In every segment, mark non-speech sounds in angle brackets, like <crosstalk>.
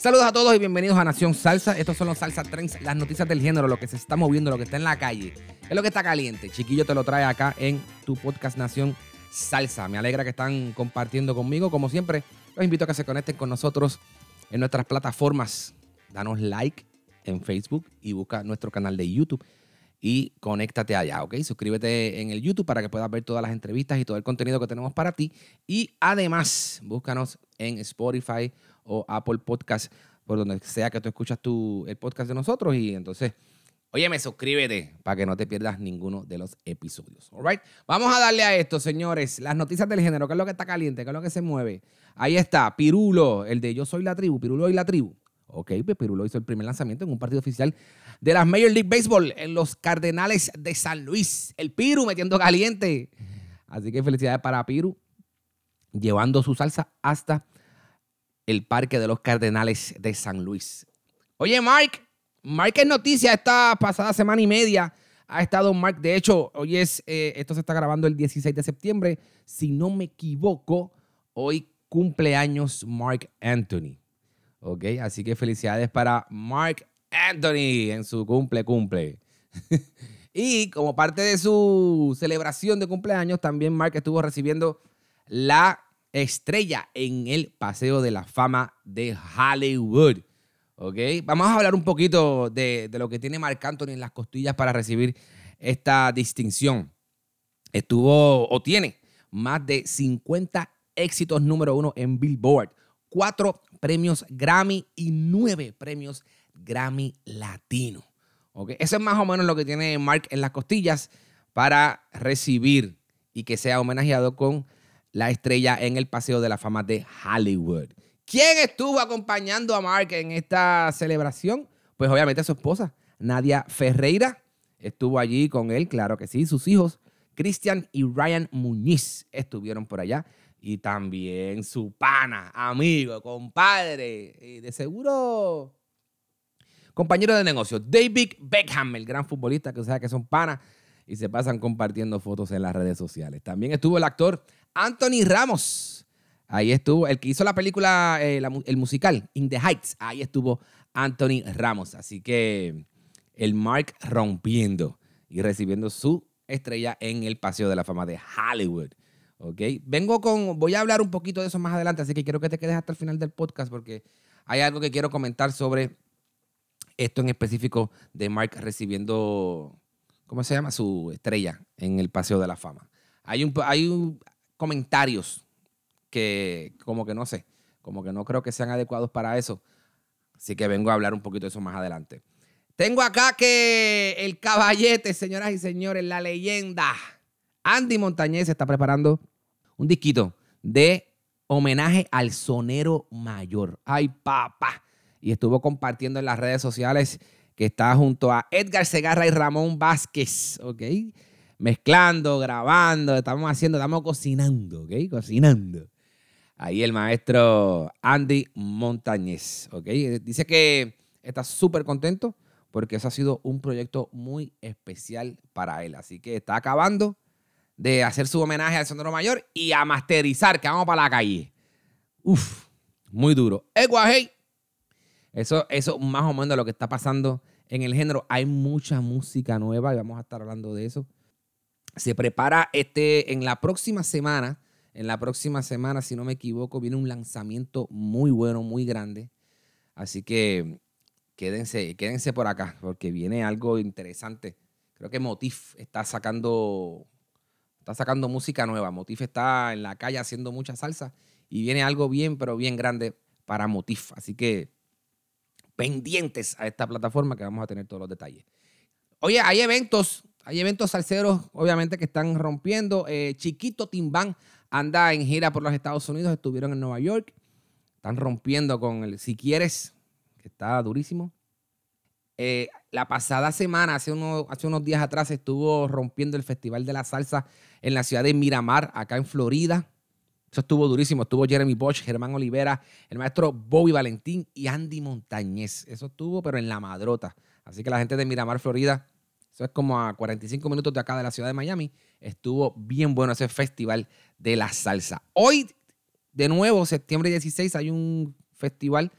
Saludos a todos y bienvenidos a Nación Salsa. Estos son los Salsa Trends, las noticias del género, lo que se está moviendo, lo que está en la calle. Es lo que está caliente. Chiquillo te lo trae acá en tu podcast Nación Salsa. Me alegra que están compartiendo conmigo. Como siempre, los invito a que se conecten con nosotros en nuestras plataformas. Danos like en Facebook y busca nuestro canal de YouTube y conéctate allá, ¿ok? Suscríbete en el YouTube para que puedas ver todas las entrevistas y todo el contenido que tenemos para ti. Y además, búscanos en Spotify o Apple Podcast, por donde sea que tú escuchas tu, el podcast de nosotros. Y entonces, óyeme, suscríbete para que no te pierdas ninguno de los episodios. All right? Vamos a darle a esto, señores. Las noticias del género, ¿qué es lo que está caliente? ¿Qué es lo que se mueve? Ahí está, Pirulo, el de Yo Soy la Tribu, Pirulo y la Tribu. Ok, pues Pirulo hizo el primer lanzamiento en un partido oficial de las Major League Baseball en los Cardenales de San Luis. El Piru metiendo caliente. Así que felicidades para Piru, llevando su salsa hasta el Parque de los Cardenales de San Luis. Oye, Mark, Mark es noticia esta pasada semana y media. Ha estado Mark, de hecho, hoy es, eh, esto se está grabando el 16 de septiembre. Si no me equivoco, hoy cumpleaños Mark Anthony. Ok, así que felicidades para Mark Anthony en su cumple cumple. <laughs> y como parte de su celebración de cumpleaños, también Mark estuvo recibiendo la estrella en el Paseo de la Fama de Hollywood. ¿Ok? Vamos a hablar un poquito de, lo que tiene Mark Anthony en las costillas para recibir esta distinción. Estuvo o tiene más de 50 éxitos número uno en Billboard, cuatro premios Grammy y nueve premios Grammy Latino. ¿Ok? Eso es más o menos lo que tiene Mark en las costillas para recibir y que sea homenajeado con la estrella en el Paseo de la Fama de Hollywood. ¿Quién estuvo acompañando a Mark en esta celebración? Pues obviamente su esposa, Nadia Ferreira, estuvo allí con él, claro que sí. Sus hijos, Cristian y Ryan Muñiz, estuvieron por allá. Y también su pana, amigo, compadre, y de seguro compañero de negocio, David Beckham, el gran futbolista que sabe que son panas y se pasan compartiendo fotos en las redes sociales. También estuvo el actor Anthony Ramos. Ahí estuvo, el que hizo la película, eh, el musical, In the Heights. Ahí estuvo Anthony Ramos. Así que el Mark rompiendo y recibiendo su estrella en el Paseo de la Fama de Hollywood. ¿Ok? Vengo con, voy a hablar un poquito de eso más adelante, así que quiero que te quedes hasta el final del podcast porque hay algo que quiero comentar sobre esto en específico de Mark recibiendo, ¿cómo se llama? Su estrella en el Paseo de la Fama. Hay, un, hay un, comentarios que como que no sé, como que no creo que sean adecuados para eso. Así que vengo a hablar un poquito de eso más adelante. Tengo acá que el caballete, señoras y señores, la leyenda, Andy Montañez está preparando un disquito de homenaje al sonero mayor. Ay, papá y estuvo compartiendo en las redes sociales que está junto a Edgar Segarra y Ramón Vázquez, ¿ok? Mezclando, grabando, estamos haciendo, estamos cocinando, ¿ok? Cocinando. Ahí el maestro Andy Montañez, ¿ok? Dice que está súper contento porque eso ha sido un proyecto muy especial para él. Así que está acabando de hacer su homenaje al Sonoro Mayor y a masterizar, que vamos para la calle. Uf, muy duro. El guajey eso, eso más o menos lo que está pasando en el género. Hay mucha música nueva y vamos a estar hablando de eso. Se prepara este en la próxima semana. En la próxima semana, si no me equivoco, viene un lanzamiento muy bueno, muy grande. Así que quédense, quédense por acá, porque viene algo interesante. Creo que Motif está sacando, está sacando música nueva. Motif está en la calle haciendo mucha salsa y viene algo bien, pero bien grande para Motif. Así que pendientes a esta plataforma que vamos a tener todos los detalles. Oye, hay eventos hay eventos salseros, obviamente, que están rompiendo. Eh, Chiquito Timbán anda en gira por los Estados Unidos, estuvieron en Nueva York. Están rompiendo con el Si Quieres, que está durísimo. Eh, la pasada semana, hace, hace unos días atrás, estuvo rompiendo el Festival de la Salsa en la ciudad de Miramar, acá en Florida. Eso estuvo durísimo. Estuvo Jeremy Bosch, Germán Olivera, el maestro Bobby Valentín y Andy Montañez. Eso estuvo, pero en la madrota. Así que la gente de Miramar, Florida, eso es como a 45 minutos de acá de la ciudad de Miami. Estuvo bien bueno ese festival de la salsa. Hoy, de nuevo, septiembre 16, hay un festival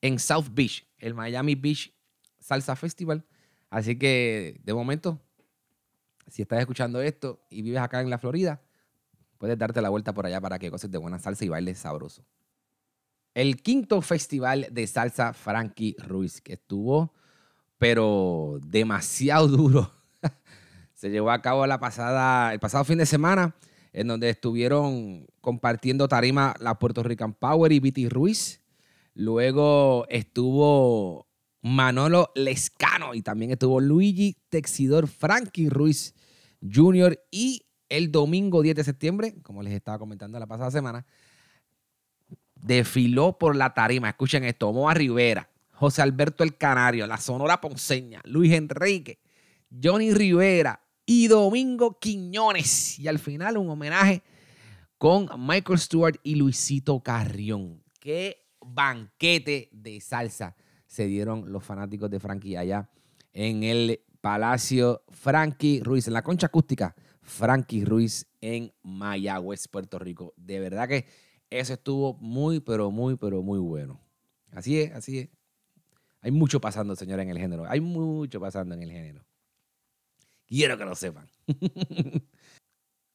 en South Beach, el Miami Beach Salsa Festival. Así que, de momento, si estás escuchando esto y vives acá en la Florida, puedes darte la vuelta por allá para que goces de buena salsa y bailes sabroso. El quinto festival de salsa Frankie Ruiz, que estuvo pero demasiado <laughs> duro. Se llevó a cabo la pasada, el pasado fin de semana, en donde estuvieron compartiendo tarima la Puerto Rican Power y Viti Ruiz. Luego estuvo Manolo Lescano y también estuvo Luigi Texidor Frankie Ruiz Jr. Y el domingo 10 de septiembre, como les estaba comentando la pasada semana, desfiló por la tarima. Escuchen esto, Moa Rivera, José Alberto el Canario, la Sonora Ponceña, Luis Enrique, Johnny Rivera y Domingo Quiñones. Y al final un homenaje con Michael Stewart y Luisito Carrión. Qué banquete de salsa se dieron los fanáticos de Frankie allá en el Palacio Frankie Ruiz, en la concha acústica Frankie Ruiz en Mayagüez, Puerto Rico. De verdad que eso estuvo muy, pero muy, pero muy bueno. Así es, así es. Hay mucho pasando, señora, en el género. Hay mucho pasando en el género. Quiero que lo sepan.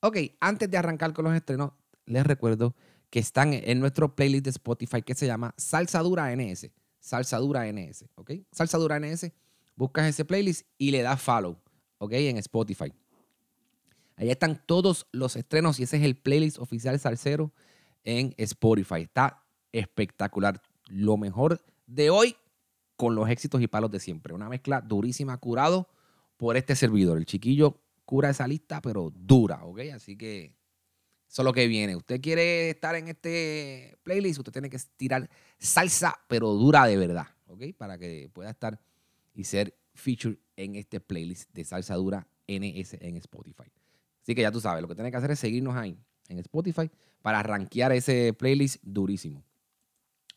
ok, antes de arrancar con los estrenos, les recuerdo que están en nuestro playlist de Spotify que se llama Salsa Dura NS. Salsa Dura NS, ¿ok? Salsa Dura NS. Buscas ese playlist y le das follow, ¿ok? En Spotify. Ahí están todos los estrenos y ese es el playlist oficial salsero en Spotify. Está espectacular. Lo mejor de hoy con los éxitos y palos de siempre. Una mezcla durísima, curado por este servidor. El chiquillo cura esa lista, pero dura, ¿ok? Así que eso es lo que viene. Usted quiere estar en este playlist, usted tiene que tirar salsa, pero dura de verdad, ¿ok? Para que pueda estar y ser feature en este playlist de salsa dura NS en Spotify. Así que ya tú sabes, lo que tienes que hacer es seguirnos ahí en Spotify para rankear ese playlist durísimo.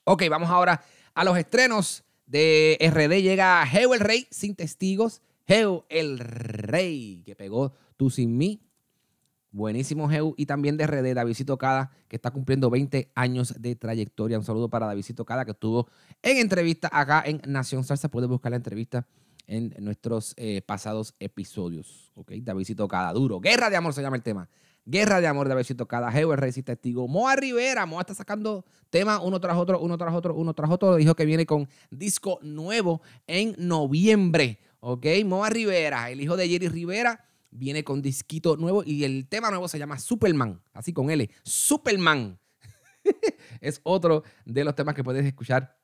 Ok, vamos ahora a los estrenos de RD llega Geo el Rey sin testigos. Geo el Rey que pegó Tú sin mí. Buenísimo Geo. Y también de RD Davidito Cada que está cumpliendo 20 años de trayectoria. Un saludo para Davidito Cada que estuvo en entrevista acá en Nación Salsa. Puedes buscar la entrevista en nuestros eh, pasados episodios. ¿Ok? Davidito Cada, duro. Guerra de amor se llama el tema. Guerra de Amor de Besito Cada, Geo el Testigo. Moa Rivera, Moa está sacando temas uno tras otro, uno tras otro, uno tras otro. Dijo que viene con disco nuevo en noviembre. ¿Ok? Moa Rivera, el hijo de Jerry Rivera, viene con disquito nuevo y el tema nuevo se llama Superman, así con L. Superman. <laughs> es otro de los temas que puedes escuchar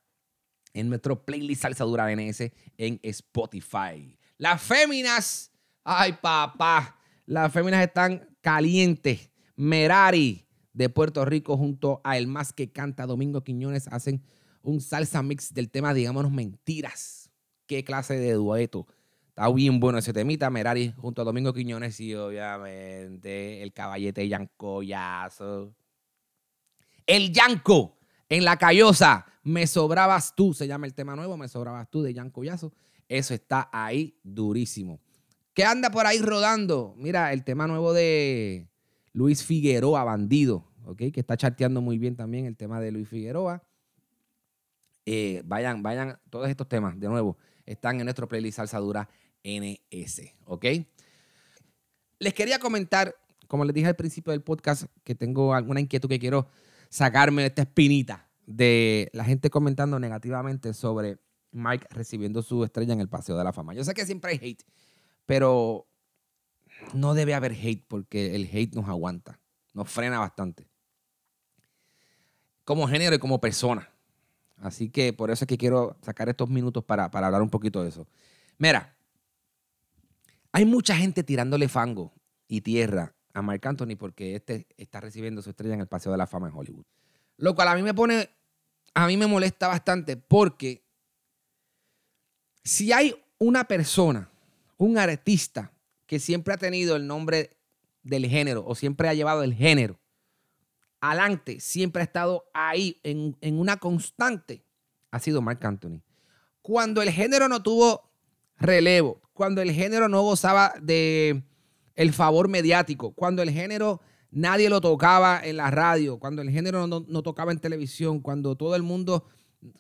en nuestro playlist Salsa Dura NS en Spotify. Las féminas, ay papá, las féminas están calientes. Merari de Puerto Rico junto a El Más que Canta Domingo Quiñones hacen un salsa mix del tema Digámonos Mentiras. Qué clase de dueto. Está bien bueno ese temita. Merari junto a Domingo Quiñones y obviamente el caballete Yancoyazo. El Yanco en la callosa. Me sobrabas tú. Se llama el tema nuevo. Me sobrabas tú de Yancoyazo. Eso está ahí durísimo. ¿Qué anda por ahí rodando? Mira, el tema nuevo de Luis Figueroa, Bandido, ¿ok? Que está charteando muy bien también el tema de Luis Figueroa. Eh, vayan, vayan, todos estos temas, de nuevo, están en nuestro playlist Salsa Dura NS, ¿ok? Les quería comentar, como les dije al principio del podcast, que tengo alguna inquietud que quiero sacarme de esta espinita de la gente comentando negativamente sobre Mike recibiendo su estrella en el Paseo de la Fama. Yo sé que siempre hay hate pero no debe haber hate porque el hate nos aguanta, nos frena bastante. Como género y como persona. Así que por eso es que quiero sacar estos minutos para, hablar un poquito de eso. Mira, Hay mucha gente tirándole fango y tierra a Mark Anthony porque este está recibiendo su estrella en el Paseo de la Fama en Hollywood. Lo cual a mí me pone, a mí me molesta bastante porque si hay una persona, un artista que siempre ha tenido el nombre del género o siempre ha llevado el género adelante, siempre ha estado ahí en, en una constante, ha sido Mark Anthony. Cuando el género no tuvo relevo, cuando el género no gozaba de el favor mediático, cuando el género nadie lo tocaba en la radio, cuando el género no, tocaba en televisión, cuando todo el mundo,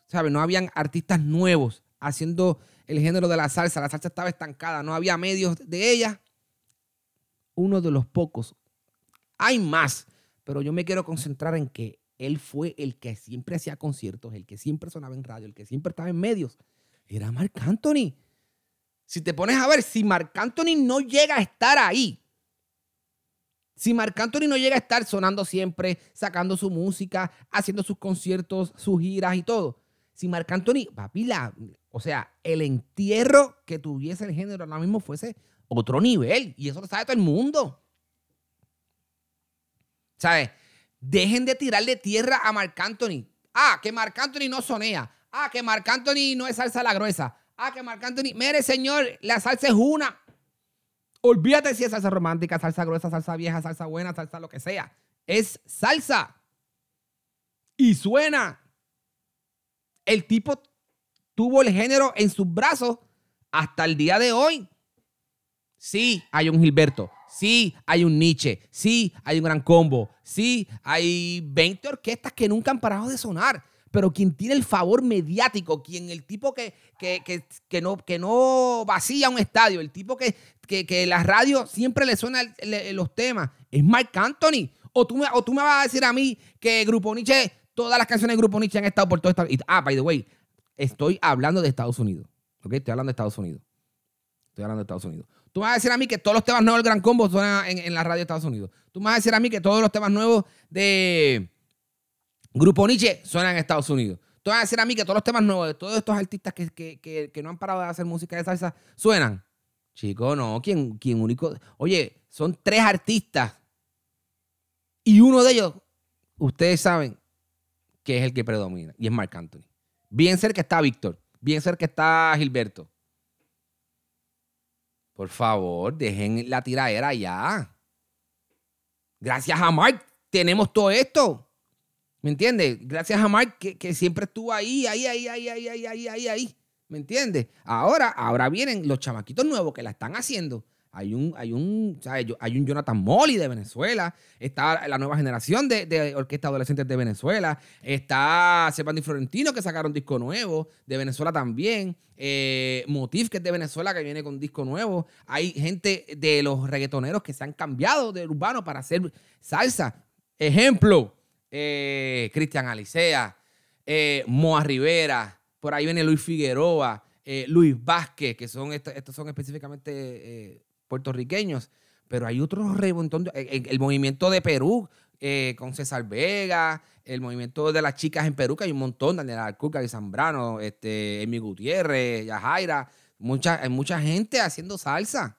¿sabes? No habían artistas nuevos haciendo el género de la salsa, la salsa estaba estancada, no había medios de ella. Uno de los pocos. Hay más, pero yo me quiero concentrar en que él fue el que siempre hacía conciertos, el que siempre sonaba en radio, el que siempre estaba en medios. Era Marc Anthony. Si te pones a ver, si Marc Anthony no llega a estar ahí, si Marc Anthony no llega a estar sonando siempre, sacando su música, haciendo sus conciertos, sus giras y todo, si Marc Anthony, papi, o sea, el entierro que tuviese el género ahora mismo fuese otro nivel. Y eso lo sabe todo el mundo. ¿Sabes? Dejen de tirarle tierra a Marc Anthony. Ah, que Marc Anthony no sonea. Ah, que Marc Anthony no es salsa la gruesa. Ah, que Marc Anthony. Mire, señor, la salsa es una. Olvídate si es salsa romántica, salsa gruesa, salsa vieja, salsa buena, salsa lo que sea. Es salsa. Y suena. El tipo tuvo el género en sus brazos hasta el día de hoy. Sí, hay un Gilberto. Sí, hay un Nietzsche. Sí, hay un gran combo. Sí, hay 20 orquestas que nunca han parado de sonar pero quien tiene el favor mediático, quien el tipo que, que, no, que no vacía un estadio, el tipo que, que, la radio siempre le suena los temas, es Mark Anthony. O tú, me, o tú me vas a decir a mí que Grupo Nietzsche, todas las canciones de Grupo Nietzsche han estado por todo Estados Ah, by the way, estoy hablando de Estados Unidos. ¿Ok? Estoy hablando de Estados Unidos. Estoy hablando de Estados Unidos. Tú me vas a decir a mí que todos los temas nuevos del Gran Combo suenan en, la radio de Estados Unidos. Tú me vas a decir a mí que todos los temas nuevos de Grupo Nietzsche suena en Estados Unidos. Tú vas a decir a mí que todos los temas nuevos de todos estos artistas que, no han parado de hacer música de salsa suenan. Chico, no, ¿quién, quién único? Oye, son tres artistas. Y uno de ellos, ustedes saben que es el que predomina, y es Mark Anthony. Bien cerca está Víctor, bien cerca está Gilberto. Por favor, dejen la tiradera ya. Gracias a Mark tenemos todo esto. ¿Me entiendes? Gracias a Mark que, que, siempre estuvo ahí, ahí, ahí, ahí, ahí, ahí, ahí, ahí. ¿Me entiendes? Ahora, ahora vienen los chamaquitos nuevos que la están haciendo. Hay un, hay un, hay un Jonathan Molly de Venezuela. Está la nueva generación de, de orquesta adolescentes de Venezuela. Está Sebandi Florentino, que sacaron disco nuevo. De Venezuela también. Eh, Motif, que es de Venezuela, que viene con disco nuevo. Hay gente de los reggaetoneros que se han cambiado de urbano para hacer salsa. Ejemplo, eh, Cristian Alicea, eh, Moa Rivera, por ahí viene Luis Figueroa, eh, Luis Vázquez, que son estos, son específicamente puertorriqueños, pero hay otros montón el, movimiento de Perú con César Vega, el movimiento de las chicas en Perú, que hay un montón, Daniela Alcuca y Zambrano, este, Emi Gutiérrez, Yajaira, mucha, hay mucha gente haciendo salsa.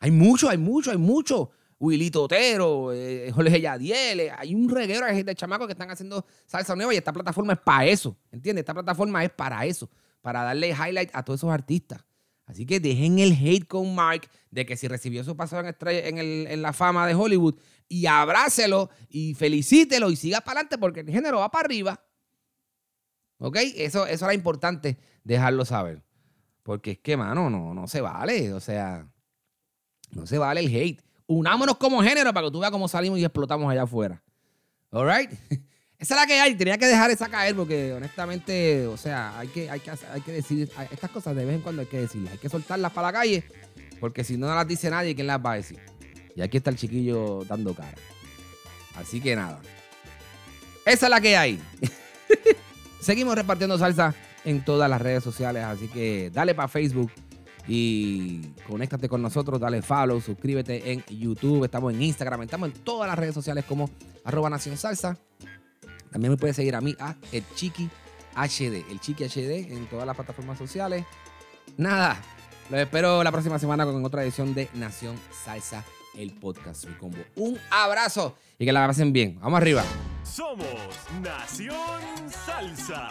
Hay mucho, hay mucho, hay mucho. Wilito Otero, eh, Jorge Yadiel, eh, hay un reguero de chamacos que están haciendo salsa nueva y esta plataforma es para eso, ¿entiendes? Esta plataforma es para eso, para darle highlight a todos esos artistas. Así que dejen el hate con Mark de que si recibió su paso en, en, la fama de Hollywood y abrácelo y felicítelo y siga para adelante porque el género va para arriba. ¿Ok? Eso, eso era importante dejarlo saber. Porque es que, mano, no, no se vale. O sea, no se vale el hate unámonos como género para que tú veas cómo salimos y explotamos allá afuera. All right? <laughs> Esa es la que hay. Tenía que dejar esa caer porque honestamente, o sea, hay que, hay que, hay que decir estas cosas de vez en cuando hay que decirlas. Hay que soltarlas para la calle porque si no, no las dice nadie, ¿quién las va a decir? Y aquí está el chiquillo dando cara. Así que nada. Esa es la que hay. <laughs> Seguimos repartiendo salsa en todas las redes sociales, así que dale para Facebook y conéctate con nosotros, dale follow, suscríbete en YouTube, estamos en Instagram, estamos en todas las redes sociales como arroba Nación Salsa. También me puedes seguir a mí, a el Chiqui HD, el Chiqui HD en todas las plataformas sociales. Nada, Los espero la próxima semana con otra edición de Nación Salsa, el podcast, mi combo. Un abrazo y que la pasen bien. Vamos arriba. Somos Nación Salsa.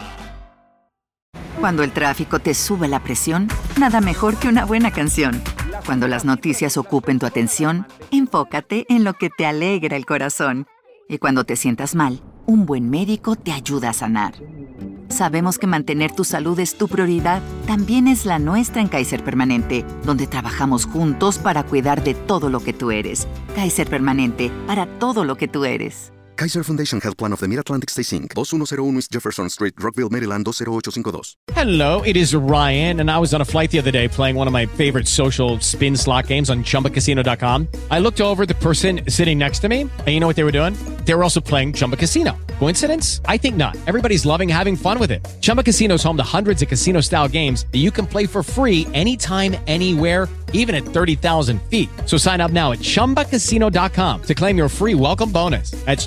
Cuando el tráfico te sube la presión, nada mejor que una buena canción. Cuando las noticias ocupen tu atención, enfócate en lo que te alegra el corazón. Y cuando te sientas mal, un buen médico te ayuda a sanar. Sabemos que mantener tu salud es tu prioridad, también es la nuestra en Kaiser Permanente, donde trabajamos juntos para cuidar de todo lo que tú eres. Kaiser Permanente, para todo lo que tú eres. Kaiser Foundation Health Plan of the Mid-Atlantic Stay Inc. 2101 East Jefferson Street, Rockville, Maryland 20852. Hello, it is Ryan, and I was on a flight the other day playing one of my favorite social spin slot games on chumbacasino.com. I looked over the person sitting next to me, and you know what they were doing? They were also playing Chumba Casino. Coincidence? I think not. Everybody's loving having fun with it. Chumba Casino is home to hundreds of casino style games that you can play for free anytime, anywhere, even at 30,000 feet. So sign up now at chumbacasino.com to claim your free welcome bonus. That's